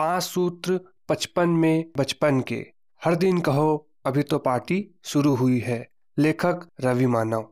पाँच सूत्र पचपन में बचपन के। हर दिन कहो, अभी तो पार्टी शुरू हुई है। लेखक रवि मानव।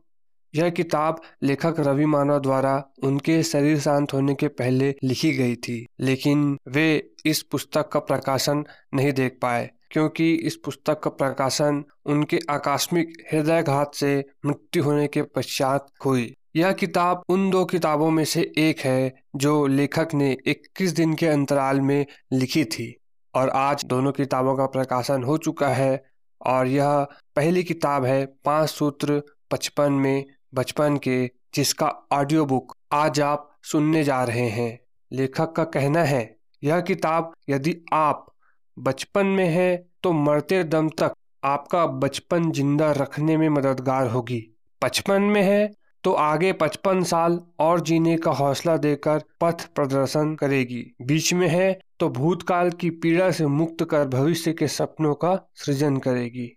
यह किताब लेखक रवि मानव द्वारा उनके शरीर शांत होने के पहले लिखी गई थी, लेकिन वे इस पुस्तक का प्रकाशन नहीं देख पाए। क्योंकि इस पुस्तक का प्रकाशन उनके आकस्मिक हृदयघात से मृत्यु होने के पश्चात हुई। यह किताब उन दो किताबों में से एक है, जो लेखक ने 21 दिन के अंतराल में लिखी थी। और आज दोनों किताबों का प्रकाशन हो चुका है, और यह पहली किताब है पाँच सूत्र बचपन में बचपन के, जिसका ऑडियो बुक आज आप सुनने जा रहे हैं। लेखक का कहना है, यह किताब यदि आप बचपन में है तो मरते दम तक आपका बचपन ज़िंदा रखने में मददगार होगी। बचपन में है तो आगे पचपन साल और जीने का हौसला देकर पथ प्रदर्शन करेगी। बीच में है तो भूतकाल की पीड़ा से मुक्त कर भविष्य के सपनों का सृजन करेगी।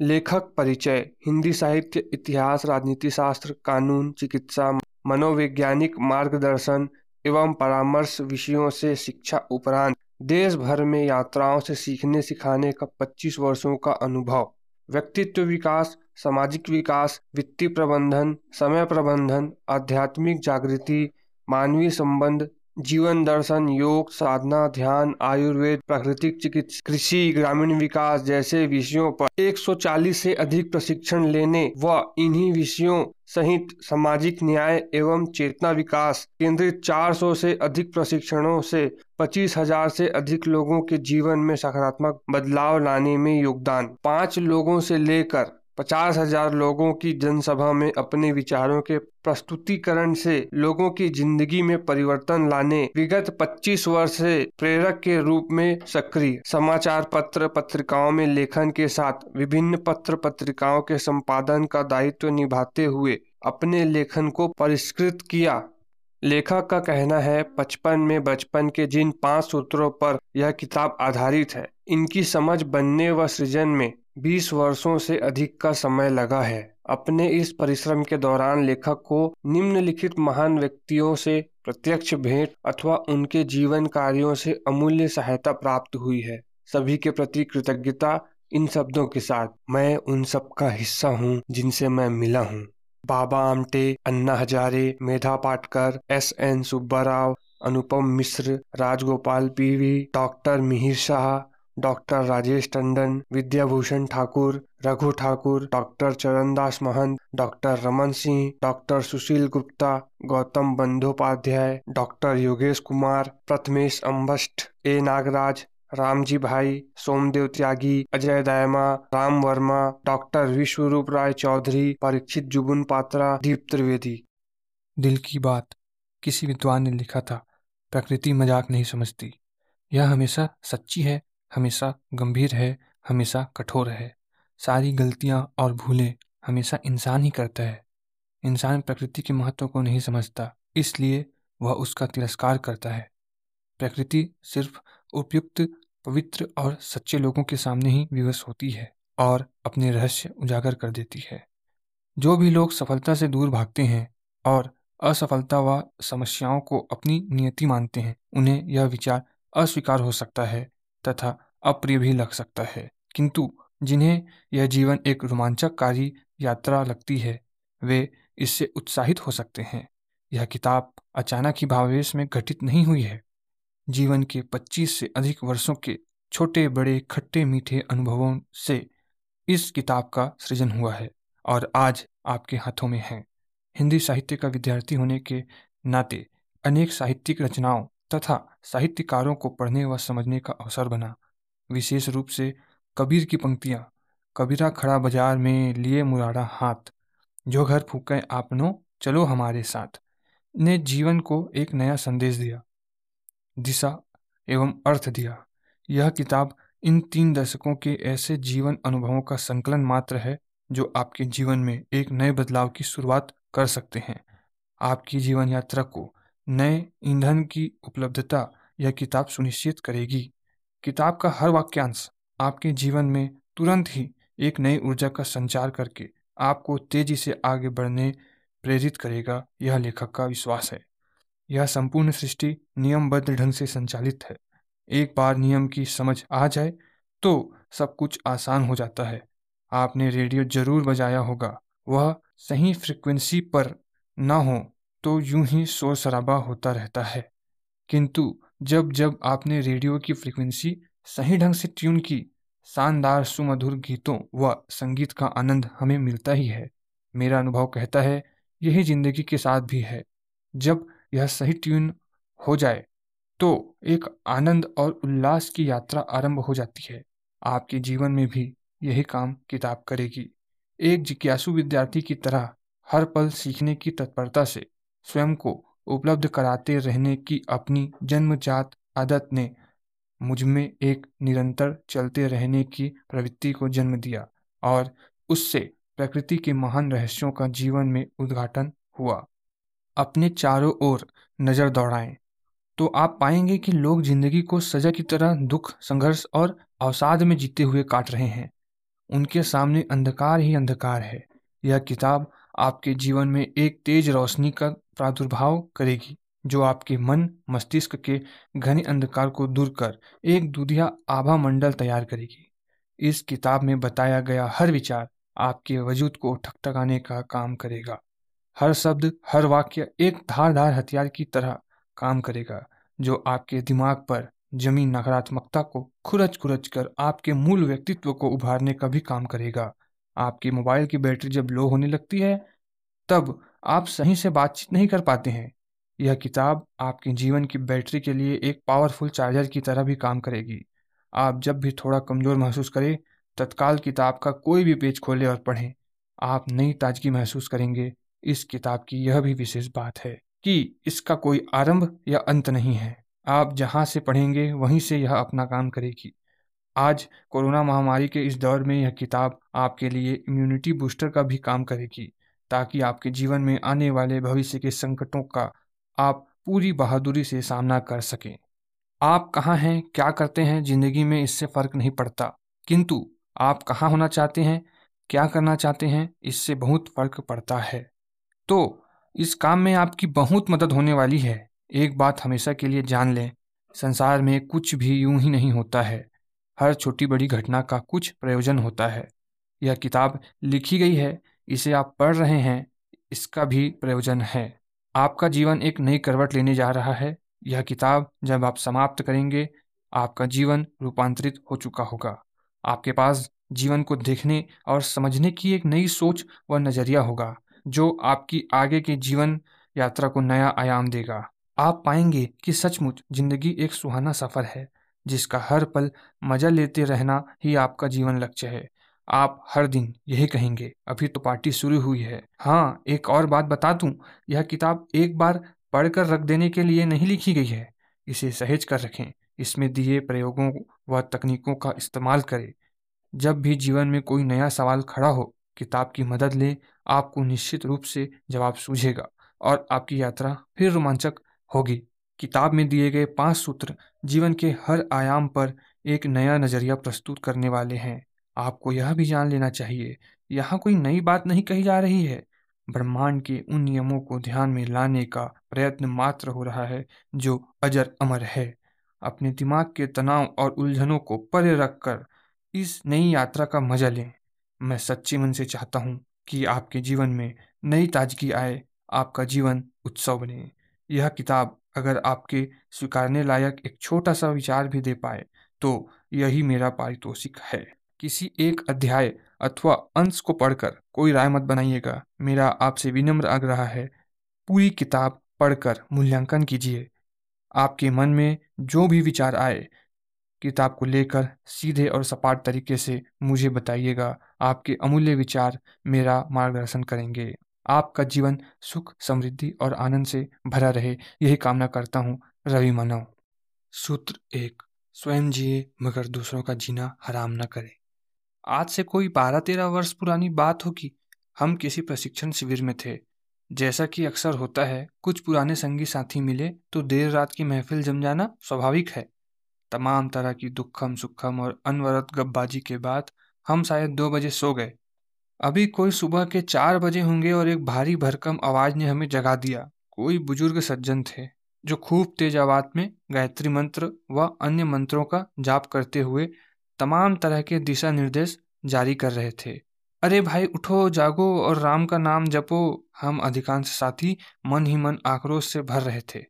लेखक परिचय, हिंदी साहित्य, इतिहास, राजनीति शास्त्र, कानून, चिकित्सा, मनोवैज्ञानिक मार्गदर्शन एवं परामर्श विषयों से शिक्षा उपरांत देश भर में यात्राओं से सीखने सिखाने का 25 वर्षों का अनुभव। व्यक्तित्व विकास, सामाजिक विकास, वित्तीय प्रबंधन, समय प्रबंधन, आध्यात्मिक जागृति, मानवीय संबंध जीवन दर्शन, योग, साधना, ध्यान, आयुर्वेद, प्राकृतिक चिकित्सा, कृषि, ग्रामीण विकास जैसे विषयों पर 140 से अधिक प्रशिक्षण लेने व इन्हीं विषयों सहित सामाजिक न्याय एवं चेतना विकास केंद्रित 400 से अधिक प्रशिक्षणों से पच्चीस हज़ार से अधिक लोगों के जीवन में सकारात्मक बदलाव लाने में योगदान। पाँच लोगों से लेकर पचास हज़ार लोगों की जनसभा में अपने विचारों के प्रस्तुतिकरण से लोगों की ज़िंदगी में परिवर्तन लाने विगत 25 वर्ष से प्रेरक के रूप में सक्रिय। समाचार पत्र पत्रिकाओं में लेखन के साथ विभिन्न पत्र पत्रिकाओं के संपादन का दायित्व निभाते हुए अपने लेखन को परिष्कृत किया। लेखक का कहना है बचपन में बचपन के जिन पाँच सूत्रों पर यह किताब आधारित है, इनकी समझ बनने व सृजन में 20 वर्षों से अधिक का समय लगा है। अपने इस परिश्रम के दौरान लेखक को निम्नलिखित महान व्यक्तियों से प्रत्यक्ष भेंट अथवा उनके जीवन कार्यों से अमूल्य सहायता प्राप्त हुई है। सभी के प्रति कृतज्ञता इन शब्दों के साथ। मैं उन सब का हिस्सा हूँ जिनसे मैं मिला हूँ। Baba Amte, Anna Hazare, Medha Patkar, S N Subbarao, Anupam Mishra, Rajagopal P V doctor Mihir Shah doctor Rajesh Tandon, Vidyabhushan Thakur, Raghu Thakur, doctor Charandas Mahant, doctor Raman Singh, doctor Sushil Gupta, Gautam Bandopadhyay, doctor Yogesh Kumar, Prathamesh Ambasht A Nagaraj, Ramji bhai, Somdev Tyagi, Ajay Dayma, Ram Verma, doctor Vishwarup Rai Chaudhary, Parikshit Jubun Patra, Deep Trivedi. दिल की बात किसी विद्वान ने लिखा था, प्रकृति मज़ाक नहीं समझती। यह हमेशा सच्ची है हमेशा गंभीर है, हमेशा कठोर है। सारी गलतियाँ और भूलें हमेशा इंसान ही करता है। इंसान प्रकृति के महत्व को नहीं समझता, इसलिए वह उसका तिरस्कार करता है। प्रकृति सिर्फ़ उपयुक्त, पवित्र और सच्चे लोगों के सामने ही विवश होती है और अपने रहस्य उजागर कर देती है। जो भी लोग सफलता से दूर भागते हैं और असफलता व समस्याओं को अपनी नियति मानते हैं, उन्हें यह विचार अस्वीकार हो सकता है तथा अप्रिय भी लग सकता है। किंतु जिन्हें यह जीवन एक रोमांचककारी यात्रा लगती है, वे इससे उत्साहित हो सकते हैं। यह किताब अचानक ही भावेश में घटित नहीं हुई है। जीवन के 25 से अधिक वर्षों के छोटे बड़े खट्टे मीठे अनुभवों से इस किताब का सृजन हुआ है और आज आपके हाथों में है। हिंदी साहित्य का विद्यार्थी होने के नाते अनेक साहित्यिक रचनाओं तथा साहित्यकारों को पढ़ने व समझने का अवसर बना। विशेष रूप से कबीर की पंक्तियाँ, कबीरा खड़ा बाज़ार में लिए मुराड़ा हाथ, जो घर फूकें आपनो, चलो हमारे साथ, ने जीवन को एक नया संदेश दिया। दिशा एवं अर्थ दिया। यह किताब इन तीन दशकों के ऐसे जीवन अनुभवों का संकलन मात्र है, जो आपके जीवन में एक नए बदलाव की शुरुआत कर सकते हैं। आपकी जीवन यात्रा को नए ईंधन की उपलब्धता यह किताब सुनिश्चित करेगी। किताब का हर वाक्यांश आपके जीवन में तुरंत ही एक नई ऊर्जा का संचार करके आपको तेज़ी से आगे बढ़ने प्रेरित करेगा, यह लेखक का विश्वास है। यह संपूर्ण सृष्टि नियमबद्ध ढंग से संचालित है। एक बार नियम की समझ आ जाए तो सब कुछ आसान हो जाता है। आपने रेडियो ज़रूर बजाया होगा, वह सही फ्रिक्वेंसी पर ना हो। तो यूँ ही शोर शराबा होता रहता है। किंतु जब जब आपने रेडियो की फ्रिक्वेंसी सही ढंग से ट्यून की, शानदार सुमधुर गीतों व संगीत का आनंद हमें मिलता ही है। मेरा अनुभव कहता है, यही ज़िंदगी के साथ भी है। जब यह सही ट्यून हो जाए तो एक आनंद और उल्लास की यात्रा आरंभ हो जाती है। आपके जीवन में भी यही काम किताब करेगी। एक जिज्ञासु विद्यार्थी की तरह हर पल सीखने की तत्परता से स्वयं को उपलब्ध कराते रहने की अपनी जन्मजात आदत ने मुझमें एक निरंतर चलते रहने की प्रवृत्ति को जन्म दिया और उससे प्रकृति के महान रहस्यों का जीवन में उद्घाटन हुआ। अपने चारों ओर नज़र दौड़ाएँ तो आप पाएँगे कि लोग ज़िंदगी को सजा की तरह दुख, संघर्ष और अवसाद में जीते हुए काट रहे हैं। उनके सामने अंधकार ही अंधकार है। यह किताब आपके जीवन में एक तेज रोशनी का प्रादुर्भाव करेगी, जो आपके मन, मस्तिष्क के घने अंधकार को दूर कर एक दुधिया आभा मंडल तैयार करेगी। इस किताब में बताया गया हर विचार आपके वजूद को ठकठकाने का काम करेगा। हर शब्द, हर वाक्य एक धारदार हथियार की तरह काम करेगा, जो आपके दिमाग पर जमी नकारात्मकता को खुरच खुरच कर आपके मूल व्यक्तित्व को उभारने का भी काम करेगा। आपके मोबाइल की बैटरी जब लो होने लगती है, तब आप सही से बातचीत नहीं कर पाते हैं। यह किताब आपके जीवन की बैटरी के लिए एक पावरफुल चार्जर की तरह भी काम करेगी। आप जब भी थोड़ा कमज़ोर महसूस करें, तत्काल किताब का कोई भी पेज खोलें और पढ़ें। आप नई ताजगी महसूस करेंगे। इस किताब की यह भी विशेष बात है कि इसका कोई आरंभ या अंत नहीं है। आप जहाँ से पढ़ेंगे, वहीं से यह अपना काम करेगी। आज कोरोना महामारी के इस दौर में यह किताब आपके लिए इम्यूनिटी बूस्टर का भी काम करेगी, ताकि आपके जीवन में आने वाले भविष्य के संकटों का आप पूरी बहादुरी से सामना कर सकें। आप कहाँ हैं, क्या करते हैं, ज़िंदगी में इससे फ़र्क नहीं पड़ता। किंतु आप कहाँ होना चाहते हैं, क्या करना चाहते हैं, इससे बहुत फ़र्क पड़ता है। तो इस काम में आपकी बहुत मदद होने वाली है। एक बात हमेशा के लिए जान लें, संसार में कुछ भी यूँ ही नहीं होता है। हर छोटी बड़ी घटना का कुछ प्रयोजन होता है। यह किताब लिखी गई है, इसे आप पढ़ रहे हैं, इसका भी प्रयोजन है। आपका जीवन एक नई करवट लेने जा रहा है। यह किताब जब आप समाप्त करेंगे, आपका जीवन रूपांतरित हो चुका होगा। आपके पास जीवन को देखने और समझने की एक नई सोच व नज़रिया होगा, जो आपकी आगे के जीवन यात्रा को नया आयाम देगा। आप पाएँगे कि सचमुच ज़िंदगी एक सुहाना सफ़र है। जिसका हर पल मज़ा लेते रहना ही आपका जीवन लक्ष्य है। आप हर दिन यही कहेंगे, अभी तो पार्टी शुरू हुई है। हाँ एक और बात बता दूँ, यह किताब एक बार पढ़कर रख देने के लिए नहीं लिखी गई है। इसे सहेज कर रखें। इसमें दिए प्रयोगों व तकनीकों का इस्तेमाल करें। जब भी जीवन में कोई नया सवाल खड़ा हो, किताब की मदद लें। आपको निश्चित रूप से जवाब सूझेगा और आपकी यात्रा फिर रोमांचक होगी। किताब में दिए गए पाँच सूत्र जीवन के हर आयाम पर एक नया नज़रिया प्रस्तुत करने वाले हैं। आपको यह भी जान लेना चाहिए, यहाँ कोई नई बात नहीं कही जा रही है। ब्रह्मांड के उन नियमों को ध्यान में लाने का प्रयत्न मात्र हो रहा है, जो अजर अमर है। अपने दिमाग के तनाव और उलझनों को परे रखकर इस नई यात्रा का मज़ा लें। मैं सच्चे मन से चाहता हूँ कि आपके जीवन में नई ताजगी आए, आपका जीवन उत्सव बने। यह किताब अगर आपके स्वीकारने लायक एक छोटा सा विचार भी दे पाए तो यही मेरा पारितोषिक है। किसी एक अध्याय अथवा अंश को पढ़कर कोई राय मत बनाइएगा। मेरा आपसे विनम्र आग्रह है, पूरी किताब पढ़कर मूल्यांकन कीजिए। आपके मन में जो भी विचार आए, किताब को लेकर सीधे और सपाट तरीके से मुझे बताइएगा। आपके अमूल्य विचार मेरा मार्गदर्शन करेंगे। आपका जीवन सुख, समृद्धि और आनंद से भरा रहे। यही कामना करता हूँ, रवि मानव। सूत्र एक, स्वयं जिए मगर दूसरों का जीना हराम न करें। आज से कोई बारह तेरह वर्ष पुरानी बात होगी हम किसी प्रशिक्षण शिविर में थे। जैसा कि अक्सर होता है, कुछ पुराने संगी साथी मिले तो देर रात की महफिल जम जाना स्वाभाविक है। तमाम तरह की दुखम, सुखम और अनवरत गपबाजी के बाद हम शायद दो बजे सो गए। अभी कोई सुबह के चार बजे होंगे और एक भारी भरकम आवाज़ ने हमें जगा दिया। कोई बुज़ुर्ग सज्जन थे, जो खूब तेज आवाज़ में गायत्री मंत्र व अन्य मंत्रों का जाप करते हुए तमाम तरह के दिशा निर्देश जारी कर रहे थे। अरे भाई, उठो, जागो और राम का नाम जपो, हम अधिकांश साथी मन ही मन आक्रोश से भर रहे थे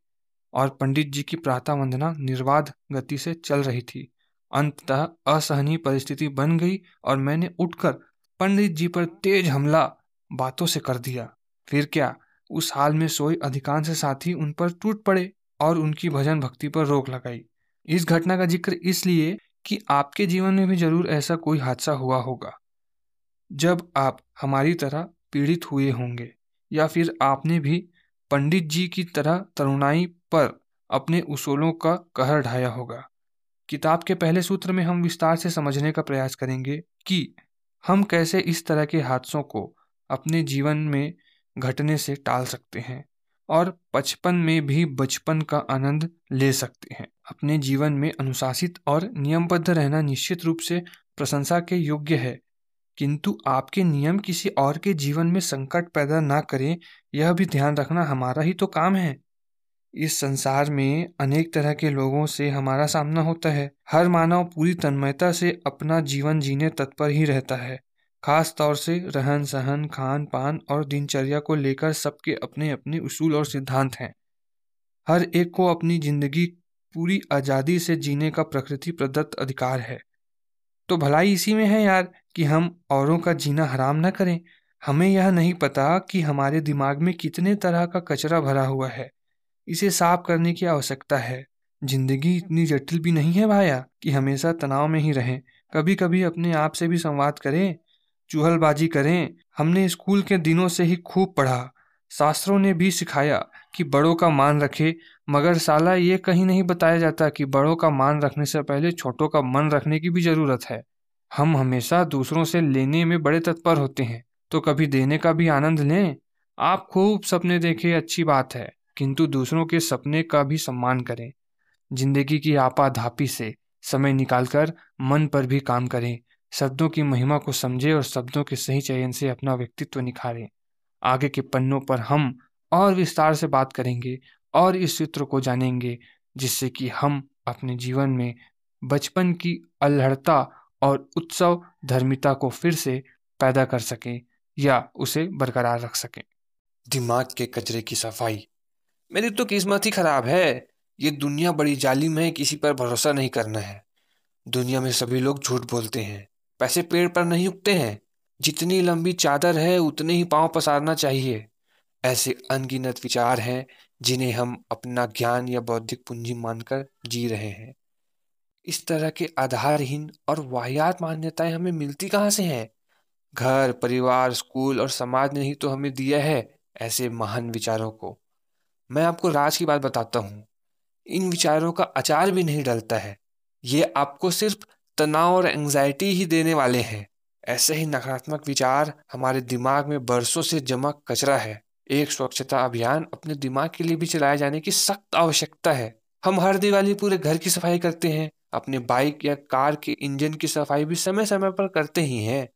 और पंडित जी की प्रातः वंदना निर्वाध गति से चल रही थी। अंततः असहनीय परिस्थिति बन गई और मैंने उठकर पंडित जी पर तेज हमला बातों से कर दिया। फिर क्या, उस हाल में सोए अधिकांश साथी उन पर टूट पड़े और उनकी भजन भक्ति पर रोक लगाई। इस घटना का ज़िक्र इसलिए कि आपके जीवन में भी ज़रूर ऐसा कोई हादसा हुआ होगा। जब आप हमारी तरह पीड़ित हुए होंगे या फिर आपने भी पंडित जी की तरह तरुणाई पर अपने उसूलों का कहर ढाया होगा। किताब के पहले सूत्र में हम विस्तार से समझने का प्रयास करेंगे कि हम कैसे इस तरह के हादसों को अपने जीवन में घटने से टाल सकते हैं और बचपन में भी बचपन का आनंद ले सकते हैं? अपने जीवन में अनुशासित और नियमबद्ध रहना निश्चित रूप से प्रशंसा के योग्य है। किंतु आपके नियम किसी और के जीवन में संकट पैदा ना करें, यह भी ध्यान रखना हमारा ही तो काम है। इस संसार में अनेक तरह के लोगों से हमारा सामना होता है। हर मानव पूरी तन्मयता से अपना जीवन जीने तत्पर ही रहता है। खास तौर से रहन सहन, खान पान और दिनचर्या को लेकर सबके अपने अपने उसूल और सिद्धांत हैं। हर एक को अपनी ज़िंदगी पूरी आज़ादी से जीने का प्रकृति प्रदत्त अधिकार है। तो भलाई इसी में है यार कि हम औरों का जीना हराम न करें। हमें यह नहीं पता कि हमारे दिमाग में कितने तरह का कचरा भरा हुआ है। इसे साफ़ करने की आवश्यकता है। ज़िंदगी इतनी जटिल भी नहीं है भाया कि हमेशा तनाव में ही रहें। कभी कभी अपने आप से भी संवाद करें, चूहलबाजी करें। हमने स्कूल के दिनों से ही खूब पढ़ा। शास्त्रों ने भी सिखाया कि बड़ों का मान रखे, मगर साला ये कहीं नहीं बताया जाता कि बड़ों का मान रखने से पहले छोटों का मन रखने की भी ज़रूरत है। हम हमेशा दूसरों से लेने में बड़े तत्पर होते हैं तो कभी देने का भी आनंद लें। आप खूब सपने देखे, अच्छी बात है। किंतु दूसरों के सपने का भी सम्मान करें। ज़िंदगी की आपाधापी से समय निकालकर मन पर भी काम करें। शब्दों की महिमा को समझें और शब्दों के सही चयन से अपना व्यक्तित्व निखारें। आगे के पन्नों पर हम और विस्तार से बात करेंगे और इस सूत्र को जानेंगे, जिससे कि हम अपने जीवन में बचपन की अल्हड़ता और उत्सव धर्मिता को फिर से पैदा कर सकें या उसे बरकरार रख सकें। दिमाग के कचरे की सफ़ाई मेरी तो किस्मत ही खराब है। ये दुनिया बड़ी जालिम है, किसी पर भरोसा नहीं करना है। दुनिया में सभी लोग झूठ बोलते हैं, पैसे पेड़ पर नहीं उगते हैं। जितनी लंबी चादर है, उतने ही पाँव पसारना चाहिए। ऐसे अनगिनत विचार हैं, जिन्हें हम अपना ज्ञान या बौद्धिक पूंजी मानकर जी रहे हैं। इस तरह के आधारहीन और वाहियात मान्यताएँ हमें मिलती कहाँ से हैं? घर, परिवार, स्कूल और समाज ने ही तो हमें दिया है ऐसे महान विचारों को। मैं आपको राज की बात बताता हूँ। इन विचारों का अचार भी नहीं डलता है। ये आपको सिर्फ़ तनाव और एंजाइटी ही देने वाले हैं। ऐसे ही नकारात्मक विचार हमारे दिमाग में बरसों से जमा कचरा है। एक स्वच्छता अभियान अपने दिमाग के लिए भी चलाए जाने की सख्त आवश्यकता है। हम हर दिवाली पूरे घर की सफ़ाई करते हैं। अपने बाइक या कार के इंजन की सफ़ाई भी समय समय पर करते ही हैं।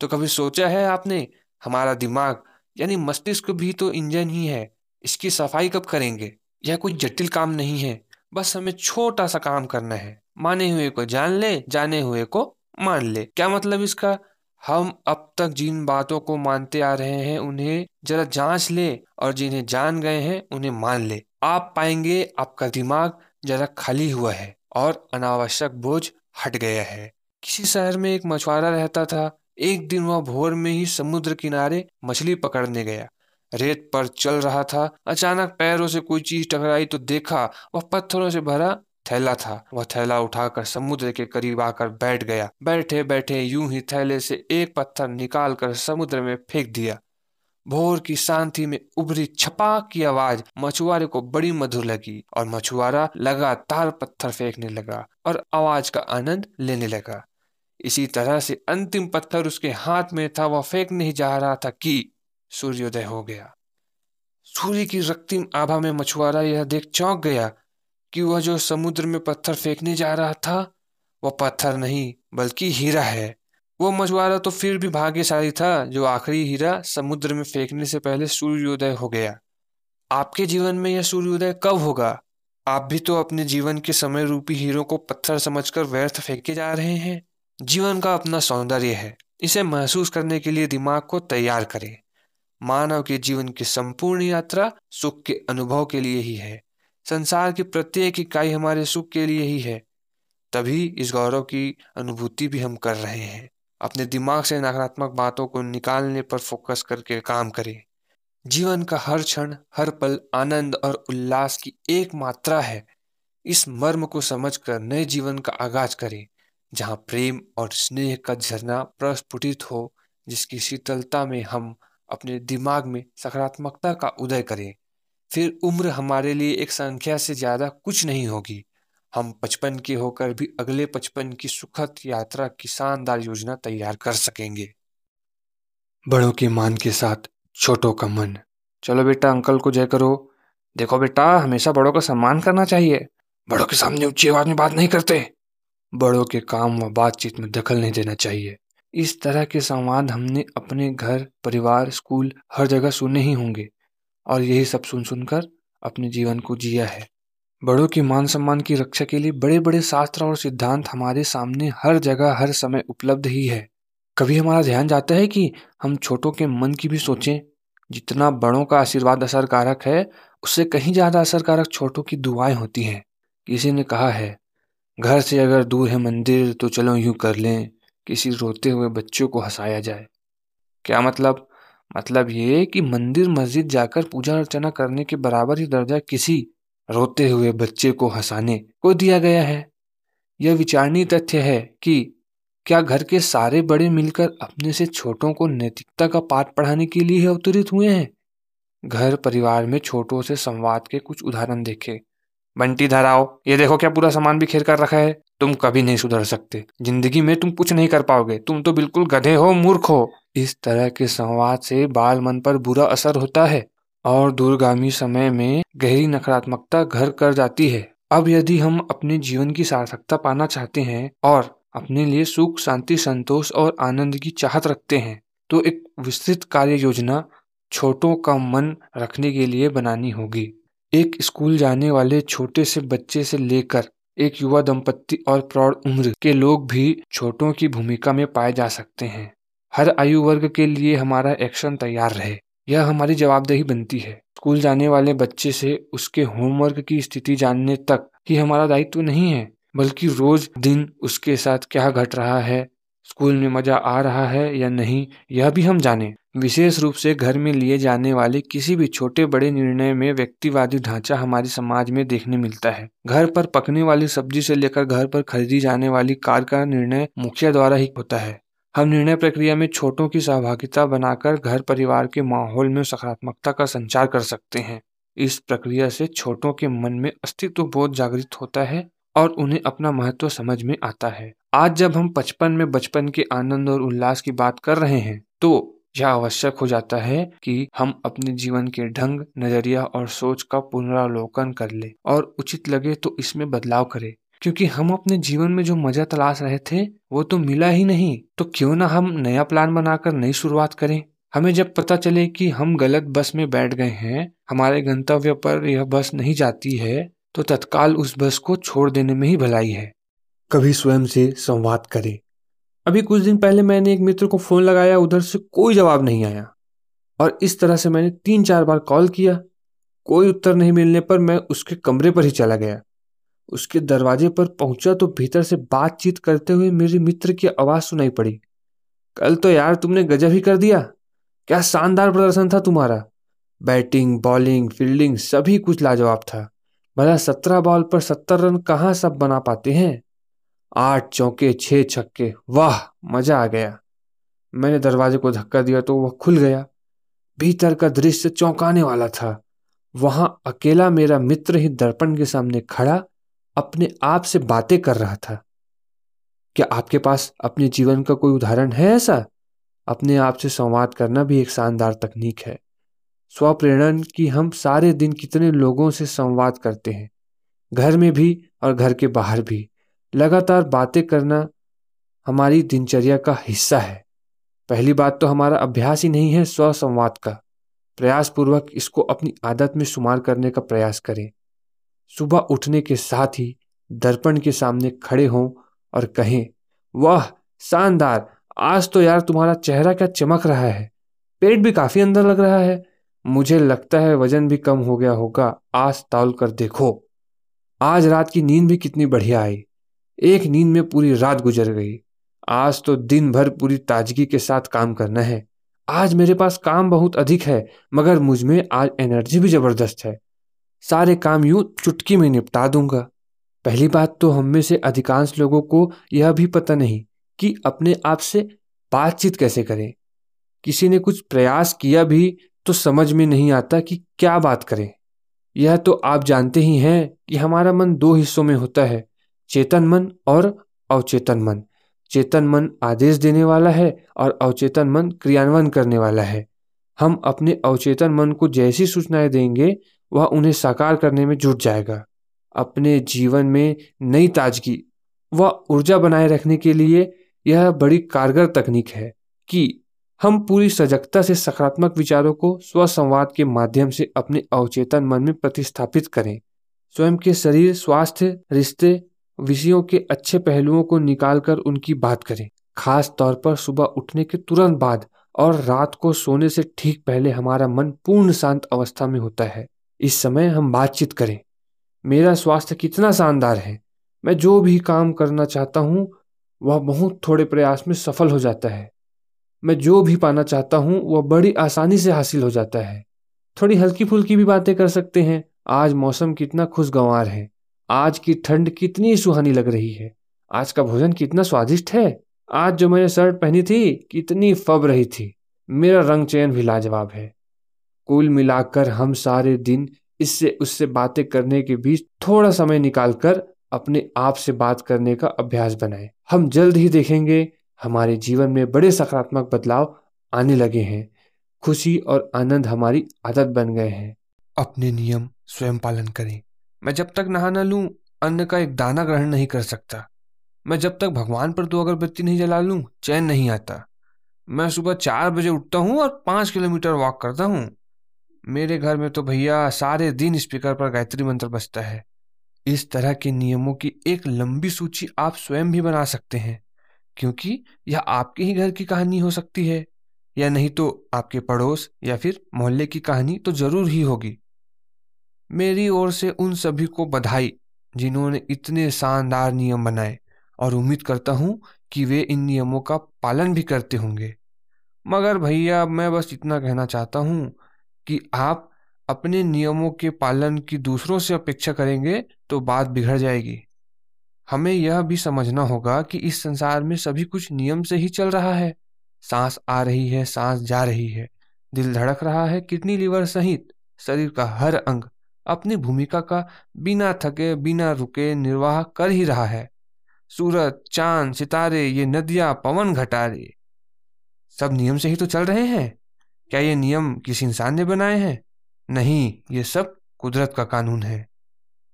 तो कभी सोचा है आपने? हमारा दिमाग, यानी मस्तिष्क भी तो इंजन ही है। इसकी सफ़ाई कब करेंगे? यह कोई जटिल काम नहीं है। बस हमें छोटा सा काम करना है। माने हुए को जान ले, जाने हुए को मान ले। क्या मतलब इसका? हम अब तक जिन बातों को मानते आ रहे हैं, उन्हें जरा जाँच ले और जिन्हें जान गए हैं, उन्हें मान ले। आप पाएँगे आपका दिमाग जरा खाली हुआ है और अनावश्यक बोझ हट गया है। किसी शहर में एक मछुआरा रहता था। एक दिन वह भोर में ही समुद्र किनारे मछली पकड़ने गया। रेत पर चल रहा था। अचानक पैरों से कोई चीज़ टकराई तो देखा, वह पत्थरों से भरा थैला था। वह थैला उठाकर समुद्र के करीब आकर बैठ गया। बैठे बैठे यूँ ही थैले से एक पत्थर निकाल कर समुद्र में फेंक दिया। भोर की शांति में उभरी छपाक की आवाज़ मछुआरे को बड़ी मधुर लगी और मछुआरा लगातार पत्थर फेंकने लगा और आवाज़ का आनंद लेने लगा। इसी तरह से अंतिम पत्थर उसके हाथ में था। वह फेंक नहीं जा रहा था कि सूर्योदय हो गया। सूर्य की रक्तिम आभा में मछुआरा यह देख चौंक गया कि वह जो समुद्र में पत्थर फेंकने जा रहा था, वह पत्थर नहीं, बल्कि हीरा है। वो मछुआरा तो फिर भी भाग्यशाली था जो आखिरी हीरा समुद्र में फेंकने से पहले सूर्योदय हो गया। आपके जीवन में यह सूर्योदय कब होगा? आप भी तो अपने जीवन के समय रूपी हीरो को पत्थर समझकर व्यर्थ फेंके जा रहे हैं। जीवन का अपना सौंदर्य है। इसे महसूस करने के लिए दिमाग को तैयार करें। मानव के जीवन की संपूर्ण यात्रा सुख के अनुभव के लिए ही है। संसार की प्रत्येक इकाई हमारे सुख के लिए ही है। तभी इस गौरव की अनुभूति भी हम कर रहे हैं। अपने दिमाग से नकारात्मक बातों को निकालने पर फोकस करके काम करें। जीवन का हर क्षण, हर पल आनंद और उल्लास की एक मात्रा है। इस मर्म को समझकर नए जीवन का आगाज़ करें, जहाँ प्रेम और स्नेह का झरना प्रस्फुटित हो, जिसकी शीतलता में हम अपने दिमाग में सकारात्मकता का उदय करें। फिर उम्र हमारे लिए एक संख्या से ज़्यादा कुछ नहीं होगी। हम बचपन के होकर भी अगले पचपन की सुखद यात्रा की शानदार योजना तैयार कर सकेंगे। बड़ों के मान के साथ, छोटों का मन। चलो बेटा, अंकल को जय करो। देखो बेटा, हमेशा बड़ों का सम्मान करना चाहिए। बड़ों के सामने ऊँची आवाज़ में बात नहीं करते। बड़ों के काम व बातचीत में दखल नहीं देना चाहिए। इस तरह के संवाद हमने अपने घर, परिवार, स्कूल हर जगह सुने ही होंगे। और यही सब सुन सुनकर अपने जीवन को जिया है। बड़ों की मान सम्मान की रक्षा के लिए बड़े बड़े शास्त्र और सिद्धांत हमारे सामने हर जगह, हर समय उपलब्ध ही है। कभी हमारा ध्यान जाता है कि हम छोटों के मन की भी सोचें, जितना बड़ों का आशीर्वाद असरकारक है, उससे कहीं ज़्यादा असरकारक छोटों की दुआएँ होती हैं। किसी ने कहा है, घर से अगर दूर है मंदिर तो चलो यूँ कर लें। किसी रोते हुए बच्चों को हंसाया जाए। क्या मतलब? मतलब ये कि मंदिर मस्जिद जाकर पूजा अर्चना करने के बराबर ही दर्जा किसी रोते हुए बच्चे को हंसाने को दिया गया है। यह विचारणीय तथ्य है कि क्या घर के सारे बड़े मिलकर अपने से छोटों को नैतिकता का पाठ पढ़ाने के लिए अवतरित हुए हैं? घर परिवार में छोटों से संवाद के कुछ उदाहरण देखे। बंटी धराओ, ये देखो क्या पूरा सामान बिखेर कर रखा है। तुम कभी नहीं सुधर सकते। ज़िंदगी में तुम कुछ नहीं कर पाओगे। तुम तो बिल्कुल गधे हो, मूर्ख हो। इस तरह के संवाद से बाल मन पर बुरा असर होता है और दूरगामी समय में गहरी नकारात्मकता घर कर जाती है। अब यदि हम अपने जीवन की सार्थकता पाना चाहते हैं और अपने लिए सुख, शांति, संतोष और आनंद की चाहत रखते हैं तो एक विस्तृत कार्य योजना छोटों का मन रखने के लिए बनानी होगी। एक स्कूल जाने वाले छोटे से बच्चे से लेकर एक युवा दंपत्ति और प्रौढ़ उम्र के लोग भी छोटों की भूमिका में पाए जा सकते हैं। हर आयु वर्ग के लिए हमारा एक्शन तैयार रहे। यह हमारी जवाबदेही बनती है। स्कूल जाने वाले बच्चे से उसके होमवर्क की स्थिति जानने तक ही हमारा दायित्व नहीं है, बल्कि रोज दिन उसके साथ क्या घट रहा है, स्कूल में मज़ा आ रहा है या नहीं, यह भी हम जाने। विशेष रूप से घर में लिए जाने वाले किसी भी छोटे बड़े निर्णय में व्यक्तिवादी ढांचा हमारे समाज में देखने मिलता है। घर पर पकने वाली सब्ज़ी से लेकर घर पर खरीदी जाने वाली कार का निर्णय मुखिया द्वारा ही होता है। हम निर्णय प्रक्रिया में छोटों की सहभागिता बनाकर घर परिवार के माहौल में सकारात्मकता का संचार कर सकते हैं। इस प्रक्रिया से छोटों के मन में अस्तित्व बोध जागृत होता है और उन्हें अपना महत्व समझ में आता है। आज जब हम बचपन में बचपन के आनंद और उल्लास की बात कर रहे हैं तो यह आवश्यक हो जाता है कि हम अपने जीवन के ढंग, नज़रिया और सोच का पुनरावलोकन कर ले और उचित लगे तो इसमें बदलाव करें। क्योंकि हम अपने जीवन में जो मज़ा तलाश रहे थे, वो तो मिला ही नहीं। तो क्यों ना हम नया प्लान बनाकर नई शुरुआत करें? हमें जब पता चले कि हम गलत बस में बैठ गए हैं, हमारे गंतव्य पर यह बस नहीं जाती है तो तत्काल उस बस को छोड़ देने में ही भलाई है। कभी स्वयं से संवाद करें। अभी कुछ दिन पहले मैंने एक मित्र को फ़ोन लगाया, उधर से कोई जवाब नहीं आया। और इस तरह से मैंने तीन चार बार कॉल किया। कोई उत्तर नहीं मिलने पर मैं उसके कमरे पर ही चला गया। उसके दरवाजे पर पहुँचा तो भीतर से बातचीत करते हुए मेरे मित्र की आवाज़ सुनाई पड़ी। कल तो यार तुमने गजब ही कर दिया। क्या शानदार प्रदर्शन था तुम्हारा। बैटिंग, बॉलिंग, फील्डिंग सभी कुछ लाजवाब था। भला सत्रह बॉल पर सत्तर रन कहाँ सब बना पाते हैं? आठ चौके, छह छक्के। वाह, मज़ा आ गया। मैंने दरवाजे को धक्का दिया तो वह खुल गया। भीतर का दृश्य चौंकाने वाला था। वहाँ अकेला मेरा मित्र ही दर्पण के सामने खड़ा अपने आप से बातें कर रहा था। क्या आपके पास अपने जीवन का कोई उदाहरण है ऐसा? अपने आप से संवाद करना भी एक शानदार तकनीक है। स्वप्रेरण की हम सारे दिन कितने लोगों से संवाद करते हैं। घर में भी और घर के बाहर भी। लगातार बातें करना हमारी दिनचर्या का हिस्सा है। पहली बात तो हमारा अभ्यास ही नहीं है स्व संवाद का। प्रयासपूर्वक इसको अपनी आदत में शुमार करने का प्रयास करें। सुबह उठने के साथ ही दर्पण के सामने खड़े हों और कहें, वाह, शानदार! आज तो यार तुम्हारा चेहरा क्या चमक रहा है। पेट भी काफ़ी अंदर लग रहा है। मुझे लगता है वज़न भी कम हो गया होगा। आज तौल कर देखो। आज रात की नींद भी कितनी बढ़िया आई। एक नींद में पूरी रात गुजर गई। आज तो दिन भर पूरी ताजगी के साथ काम करना है। आज मेरे पास काम बहुत अधिक है, मगर मुझमें आज एनर्जी भी ज़बरदस्त है। सारे काम यूँ चुटकी में निपटा दूँगा। पहली बात तो हम में से अधिकांश लोगों को यह भी पता नहीं कि अपने आप से बातचीत कैसे करें। किसी ने कुछ प्रयास किया भी तो समझ में नहीं आता कि क्या बात करें। यह तो आप जानते ही हैं कि हमारा मन दो हिस्सों में होता है। चेतन मन और अवचेतन मन। चेतन मन आदेश देने वाला है और अवचेतन मन क्रियान्वयन करने वाला है। हम अपने अवचेतन मन को जैसी सूचनाएँ देंगे, वह उन्हें साकार करने में जुट जाएगा। अपने जीवन में नई ताजगी व ऊर्जा बनाए रखने के लिए यह बड़ी कारगर तकनीक है कि हम पूरी सजगता से सकारात्मक विचारों को स्वसंवाद के माध्यम से अपने अवचेतन मन में प्रतिस्थापित करें। स्वयं के शरीर, स्वास्थ्य, रिश्ते विषयों के अच्छे पहलुओं को निकालकर उनकी बात करें। खास तौर पर सुबह उठने के तुरंत बाद और रात को सोने से ठीक पहले हमारा मन पूर्ण शांत अवस्था में होता है। इस समय हम बातचीत करें। मेरा स्वास्थ्य कितना शानदार है। मैं जो भी काम करना चाहता हूँ, वह बहुत थोड़े प्रयास में सफल हो जाता है। मैं जो भी पाना चाहता हूँ, वह बड़ी आसानी से हासिल हो जाता है। थोड़ी हल्की फुल्की भी बातें कर सकते हैं। आज मौसम कितना खुशगंवार है। आज की ठंड कितनी सुहानी लग रही है। आज का भोजन कितना स्वादिष्ट है। आज जो मैंने शर्ट पहनी थी, कितनी फब रही थी। मेरा रंग चयन भी लाजवाब है। कुल मिलाकर हम सारे दिन इससे उससे बातें करने के बीच थोड़ा समय निकालकर अपने आप से बात करने का अभ्यास बनाएँ। हम जल्द ही देखेंगे, हमारे जीवन में बड़े सकारात्मक बदलाव आने लगे हैं। खुशी और आनंद हमारी आदत बन गए हैं। अपने नियम स्वयं पालन करें। मैं जब तक नहा न लूँ, अन्न का एक दाना ग्रहण नहीं कर सकता। मैं जब तक भगवान पर दो अगरबत्ती नहीं जला लूँ, चैन नहीं आता। मैं सुबह चार बजे उठता हूँ और पाँच किलोमीटर वॉक करता हूँ। मेरे घर में तो भैया सारे दिन स्पीकर पर गायत्री मंत्र बजता है। इस तरह के नियमों की एक लंबी सूची आप स्वयं भी बना सकते हैं, क्योंकि यह आपके ही घर की कहानी हो सकती है, या नहीं तो आपके पड़ोस या फिर मोहल्ले की कहानी तो ज़रूर ही होगी। मेरी ओर से उन सभी को बधाई, जिन्होंने इतने शानदार नियम बनाए, और उम्मीद करता हूँ कि वे इन नियमों का पालन भी करते होंगे। मगर भैया, मैं बस इतना कहना चाहता हूँ कि आप अपने नियमों के पालन की दूसरों से अपेक्षा करेंगे तो बात बिगड़ जाएगी। हमें यह भी समझना होगा कि इस संसार में सभी कुछ नियम से ही चल रहा है। सांस आ रही है, सांस जा रही है। दिल धड़क रहा है किडनी लीवर सहित शरीर का हर अंग। अपनी भूमिका का बिना थके, बिना रुके निर्वाह कर ही रहा है। सूरज, चाँद, सितारे, ये नदियाँ, पवन घटारे। सब नियम से ही तो चल रहे हैं। क्या ये नियम किसी इंसान ने बनाए हैं? नहीं, ये सब कुदरत का कानून है।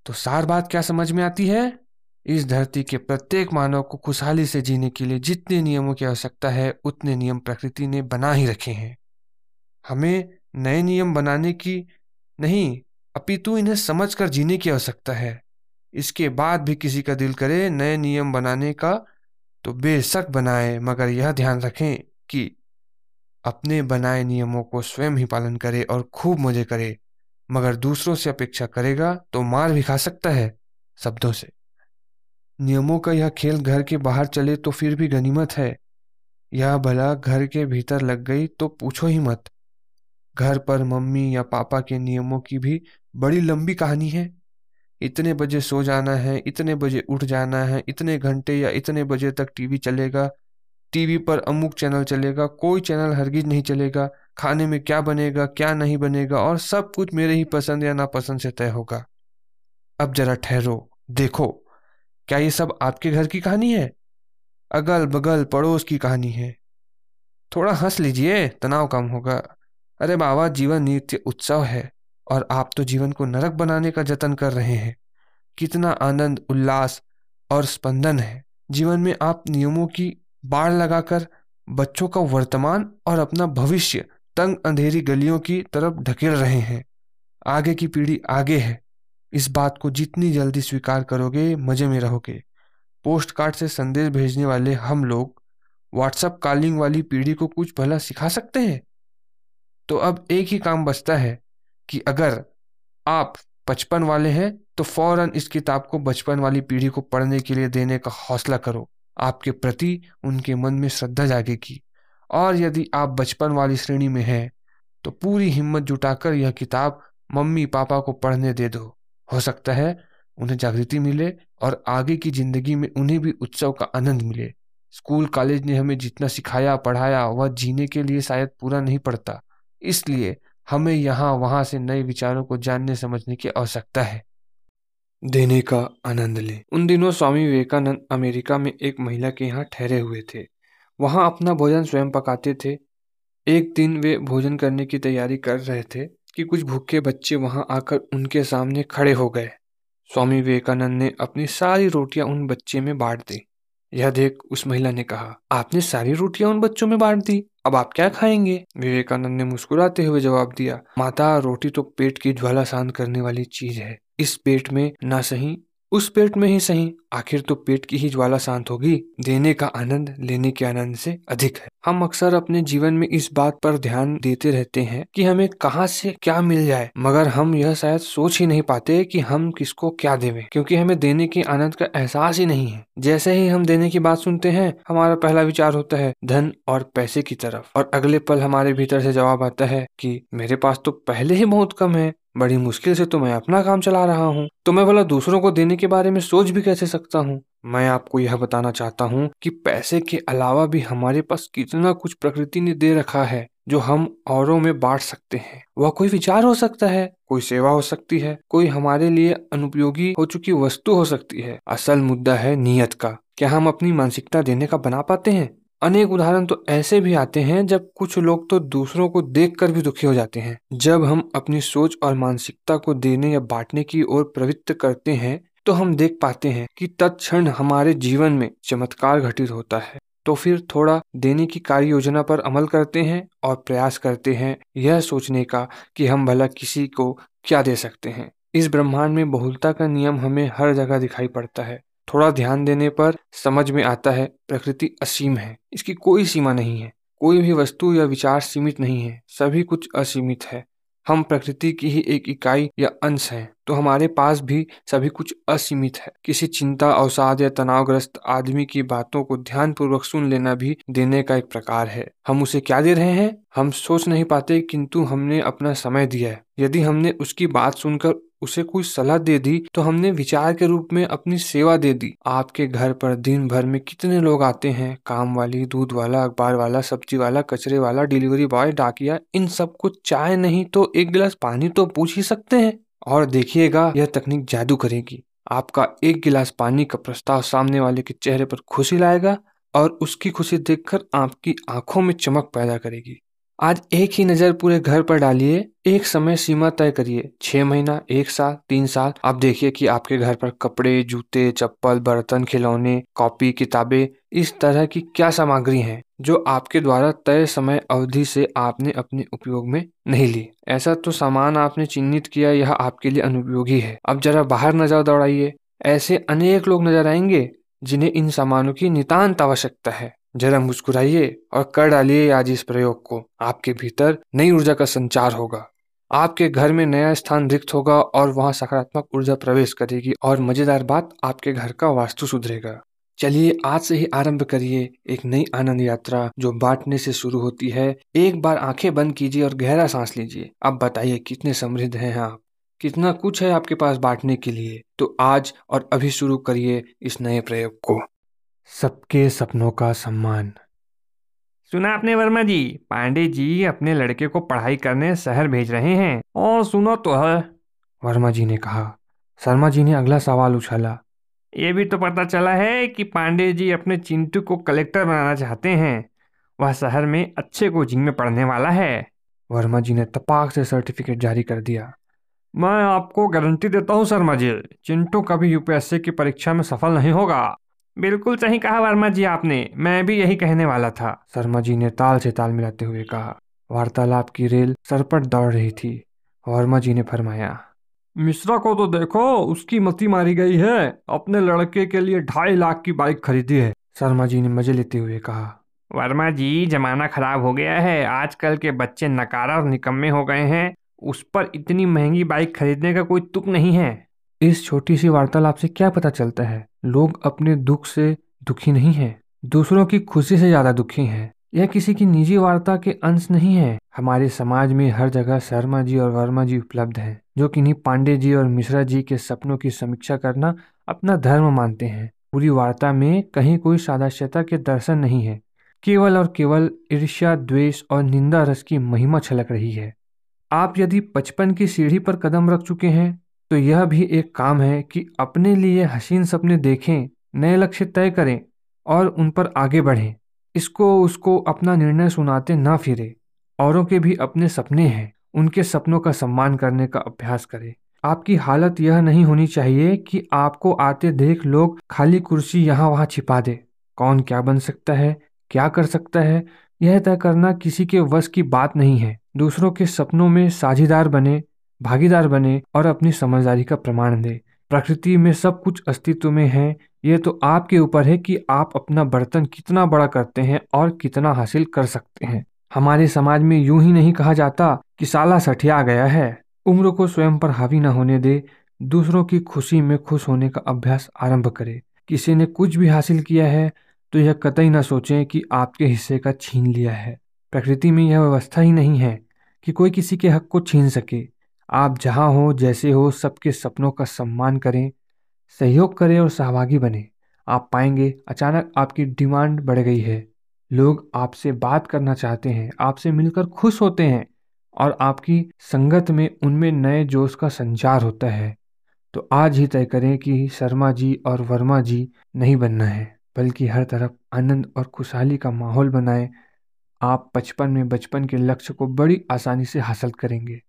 तो सार बात क्या समझ में आती है? इस धरती के प्रत्येक मानव को खुशहाली से जीने के लिए जितने नियमों की आवश्यकता है, उतने नियम प्रकृति ने बना ही रखे हैं। हमें नए नियम बनाने की नहीं अपितु इन्हें समझकर जीने की आवश्यकता है। इसके बाद भी किसी का दिल करे नए नियम बनाने का तो बेशक बनाए, मगर यह ध्यान रखें कि अपने बनाए नियमों को स्वयं ही पालन करे और खूब मज़े करे, मगर दूसरों से अपेक्षा करेगा तो मार भी खा सकता है, शब्दों से। नियमों का यह खेल घर के बाहर चले तो फिर भी गनीमत है। यह भला घर के भीतर लग गई तो पूछो ही मत। घर पर मम्मी या पापा के नियमों की भी बड़ी लंबी कहानी है। इतने बजे सो जाना है, इतने बजे उठ जाना है, इतने घंटे या इतने बजे तक टीवी चलेगा। टीवी पर अमुक चैनल चलेगा, कोई चैनल हरगिज नहीं चलेगा। खाने में क्या बनेगा, क्या नहीं बनेगा और सब कुछ मेरे ही पसंद या नापसंद से तय होगा। अब जरा ठहरो, देखो, क्या ये सब आपके घर की कहानी है? अगल बगल पड़ोस की कहानी है। थोड़ा हंस लीजिए, तनाव कम होगा। अरे बाबा, जीवन नित्य उत्सव है। और आप तो जीवन को नरक बनाने का जतन कर रहे हैं। कितना आनंद, उल्लास और स्पंदन है। जीवन में आप नियमों की बाढ़ लगाकर बच्चों का वर्तमान और अपना भविष्य तंग अंधेरी गलियों की तरफ़ ढकेल रहे हैं। आगे की पीढ़ी आगे है। इस बात को जितनी जल्दी स्वीकार करोगे, मज़े में रहोगे। पोस्ट कार्ड से संदेश भेजने वाले हम लोग व्हाट्सएप कॉलिंग वाली पीढ़ी को कुछ भला सिखा सकते हैं? तो अब एक ही काम बचता है। कि अगर आप बचपन वाले हैं तो फ़ौरन इस किताब को बचपन वाली पीढ़ी को पढ़ने के लिए देने का हौसला करो। आपके प्रति उनके मन में श्रद्धा जागेगी। और यदि आप बचपन वाली श्रेणी में हैं तो पूरी हिम्मत जुटाकर यह किताब मम्मी पापा को पढ़ने दे दो। हो सकता है उन्हें जागृति मिले और आगे की ज़िंदगी में उन्हें भी उत्सव का आनंद मिले। स्कूल, कॉलेज ने हमें जितना सिखाया, पढ़ाया, वह जीने के लिए शायद पूरा नहीं पड़ता इसलिए हमें यहाँ वहाँ से नए विचारों को जानने समझने की आवश्यकता है। देने का आनंद ले। उन दिनों स्वामी विवेकानंद अमेरिका में एक महिला के यहाँ ठहरे हुए थे। वहाँ अपना भोजन स्वयं पकाते थे। एक दिन वे भोजन करने की तैयारी कर रहे थे कि कुछ भूखे बच्चे वहाँ आकर उनके सामने खड़े हो गए। स्वामी विवेकानंद ने अपनी सारी रोटियाँ उन बच्चे में बांट दी। यह देख उस महिला ने कहा आपने सारी रोटियाँ उन बच्चों में बांट दी? अब आप क्या खाएँगे? विवेकानंद ने मुस्कुराते हुए जवाब दिया, माता, रोटी तो पेट की ज्वाला शांत करने वाली चीज़ है। इस पेट में ना सही उस पेट में ही सही। आखिर तो पेट की ही ज्वाला शांत होगी। देने का आनंद लेने के आनंद से अधिक है। हम अक्सर अपने जीवन में इस बात पर ध्यान देते रहते हैं कि हमें कहाँ से क्या मिल जाए। मगर हम यह शायद सोच ही नहीं पाते कि हम किसको क्या देवे, क्योंकि हमें देने के आनंद का एहसास ही नहीं है। जैसे ही हम देने की बात सुनते हैं, हमारा पहला विचार होता है, धन और पैसे की तरफ़। और अगले पल हमारे भीतर से जवाब आता है कि, मेरे पास तो पहले ही बहुत कम है। बड़ी मुश्किल से तो मैं अपना काम चला रहा हूँ। तो मैं भला दूसरों को देने के बारे में सोच भी कैसे सकता हूँ? मैं आपको यह बताना चाहता हूँ कि पैसे के अलावा भी हमारे पास कितना कुछ प्रकृति ने दे रखा है, जो हम औरों में बांट सकते हैं। वह कोई विचार हो सकता है, कोई सेवा हो सकती है, कोई हमारे लिए अनुपयोगी हो चुकी वस्तु हो सकती है। असल मुद्दा है नियत का। क्या हम अपनी मानसिकता देने का बना पाते हैं? अनेक उदाहरण तो ऐसे भी आते हैं जब कुछ लोग तो दूसरों को देखकर भी दुखी हो जाते हैं। जब हम अपनी सोच और मानसिकता को देने या बांटने की ओर प्रवृत्त करते हैं तो हम देख पाते हैं कि तत्क्षण हमारे जीवन में चमत्कार घटित होता है। तो फिर थोड़ा देने की कार्य योजना पर अमल करते हैं और प्रयास करते हैं यह सोचने का कि हम भला किसी को क्या दे सकते हैं। इस ब्रह्मांड में बहुलता का नियम हमें हर जगह दिखाई पड़ता है। थोड़ा ध्यान देने पर समझ में आता है, प्रकृति असीम है। इसकी कोई सीमा नहीं है। कोई भी वस्तु या विचार सीमित नहीं है। सभी कुछ असीमित है। हम प्रकृति की ही एक इकाई या अंश हैं तो हमारे पास भी सभी कुछ असीमित है। किसी चिंता, अवसाद या तनावग्रस्त आदमी की बातों को ध्यान पूर्वक सुन लेना भी देने का एक प्रकार है। हम उसे क्या दे रहे हैं? हम सोच नहीं पाते, किंतु हमने अपना समय दिया है। यदि हमने उसकी बात सुनकर उसे कोई सलाह दे दी तो हमने विचार के रूप में अपनी सेवा दे दी। आपके घर पर दिन भर में कितने लोग आते हैं? काम वाली, दूध वाला, अखबार वाला, सब्ज़ी वाला, कचरे वाला, डिलीवरी बॉय, डाकिया, इन सबको चाय नहीं तो एक गिलास पानी तो पूछ ही सकते हैं। और देखिएगा, यह तकनीक जादू करेगी। आपका एक गिलास पानी का प्रस्ताव सामने वाले के चेहरे पर खुशी लाएगा और उसकी खुशी देखकर आपकी आँखों में चमक पैदा करेगी। आज एक ही नज़र पूरे घर पर डालिए। एक समय सीमा तय करिए। छह महीना, एक साल, तीन साल। आप देखिए कि आपके घर पर कपड़े, जूते, चप्पल, बर्तन, खिलौने, कॉपी, किताबें, इस तरह की क्या सामग्री हैं, जो आपके द्वारा तय समय अवधि से आपने अपने उपयोग में नहीं ली। ऐसा तो सामान आपने चिन्हित किया, यह आपके लिए अनुपयोगी है। अब जरा बाहर नज़र दौड़ाइए। ऐसे अनेक लोग नज़र आएँगे, जिन्हें इन सामानों की नितान्त आवश्यकता है। जरा मुस्कुराइए और कर डालिए आज इस प्रयोग को। आपके भीतर नई ऊर्जा का संचार होगा। आपके घर में नया स्थान रिक्त होगा और वहाँ सकारात्मक ऊर्जा प्रवेश करेगी और मज़ेदार बात आपके घर का वास्तु सुधरेगा। चलिए आज से ही आरंभ करिए एक नई आनंद यात्रा जो बांटने से शुरू होती है। एक बार आँखें बंद कीजिए और गहरा सांस लीजिए। अब बताइए कितने समृद्ध हैं आप। कितना कुछ है आपके पास बांटने के लिए। तो आज और अभी शुरू करिए इस नए प्रयोग को। सबके सपनों का सम्मान। सुना आपने वर्मा जी पांडे जी अपने लड़के को पढ़ाई करने शहर भेज रहे हैं और सुनो तो है। वर्मा जी ने कहा। शर्मा जी ने अगला सवाल उछाला। ये भी तो पता चला है कि पांडे जी अपने चिंटू को कलेक्टर बनाना चाहते हैं। वह शहर में अच्छे कोचिंग में पढ़ने वाला है। वर्मा जी ने तपाक से सर्टिफिकेट जारी कर दिया। मैं आपको गारंटी देता हूँ शर्मा जी चिंटू कभी यूपीएससी की परीक्षा में सफल नहीं होगा। बिल्कुल सही कहा वर्मा जी आपने। मैं भी यही कहने वाला था। शर्मा जी ने ताल से ताल मिलाते हुए कहा। वार्तालाप की रेल सरपट दौड़ रही थी। वर्मा जी ने फरमाया मिश्रा को तो देखो उसकी मती मारी गई है। अपने लड़के के लिए ढाई लाख की बाइक खरीदी है। शर्मा जी ने मज़े लेते हुए कहा वर्मा जी जमाना खराब हो गया है। आजकल के बच्चे नकारा और निकम्मे हो गए हैं। उस पर इतनी महँगी बाइक खरीदने का कोई तुक नहीं है। इस छोटी सी वार्तालाप से क्या पता चलता है? लोग अपने दुख से दुखी नहीं है। दूसरों की खुशी से ज़्यादा दुखी हैं। यह किसी की निजी वार्ता के अंश नहीं है। हमारे समाज में हर जगह शर्मा जी और वर्मा जी उपलब्ध हैं, जो किन्हीं पांडे जी और मिश्रा जी के सपनों की समीक्षा करना अपना धर्म मानते हैं। पूरी वार्ता में कहीं कोई सादाश्यता के दर्शन नहीं है। केवल और केवल ईर्ष्या, द्वेष और निंदा रस की महिमा छलक रही है। आप यदि बचपन की सीढ़ी पर कदम रख चुके हैं तो यह भी एक काम है कि अपने लिए हसीन सपने देखें, नए लक्ष्य तय करें और उन पर आगे बढ़ें। इसको, उसको अपना निर्णय सुनाते ना फिरे। औरों के भी अपने सपने हैं, उनके सपनों का सम्मान करने का अभ्यास करें। आपकी हालत यह नहीं होनी चाहिए कि आपको आते देख लोग खाली कुर्सी यहाँ वहाँ छिपा दे। कौन क्या बन सकता है, क्या कर सकता है, यह तय करना किसी के वश की बात नहीं है। दूसरों के सपनों में साझेदार बने भागीदार बने और अपनी समझदारी का प्रमाण दे। प्रकृति में सब कुछ अस्तित्व में है। ये तो आपके ऊपर है कि आप अपना बर्तन कितना बड़ा करते हैं और कितना हासिल कर सकते हैं। हमारे समाज में यूँ ही नहीं कहा जाता कि साला सठिया गया है। उम्र को स्वयं पर हावी न होने दे। दूसरों की खुशी में खुश होने का अभ्यास आरंभ करे। किसी ने कुछ भी हासिल किया है तो यह कतई न सोचें कि आपके हिस्से का छीन लिया है। प्रकृति में यह व्यवस्था ही नहीं है कि कोई किसी के हक को छीन सके। आप जहाँ हो, जैसे हो, सबके सपनों का सम्मान करें, सहयोग करें और सहभागी बने। आप पाएँगे, अचानक आपकी डिमांड बढ़ गई है। लोग आपसे बात करना चाहते हैं, आपसे मिलकर खुश होते हैं और आपकी संगत में उनमें नए जोश का संचार होता है। तो आज ही तय करें कि शर्मा जी और वर्मा जी नहीं बनना है, बल्कि हर तरफ़ आनंद और खुशहाली का माहौल बनाएँ। आप बचपन में बचपन के लक्ष्य को बड़ी आसानी से हासिल करेंगे।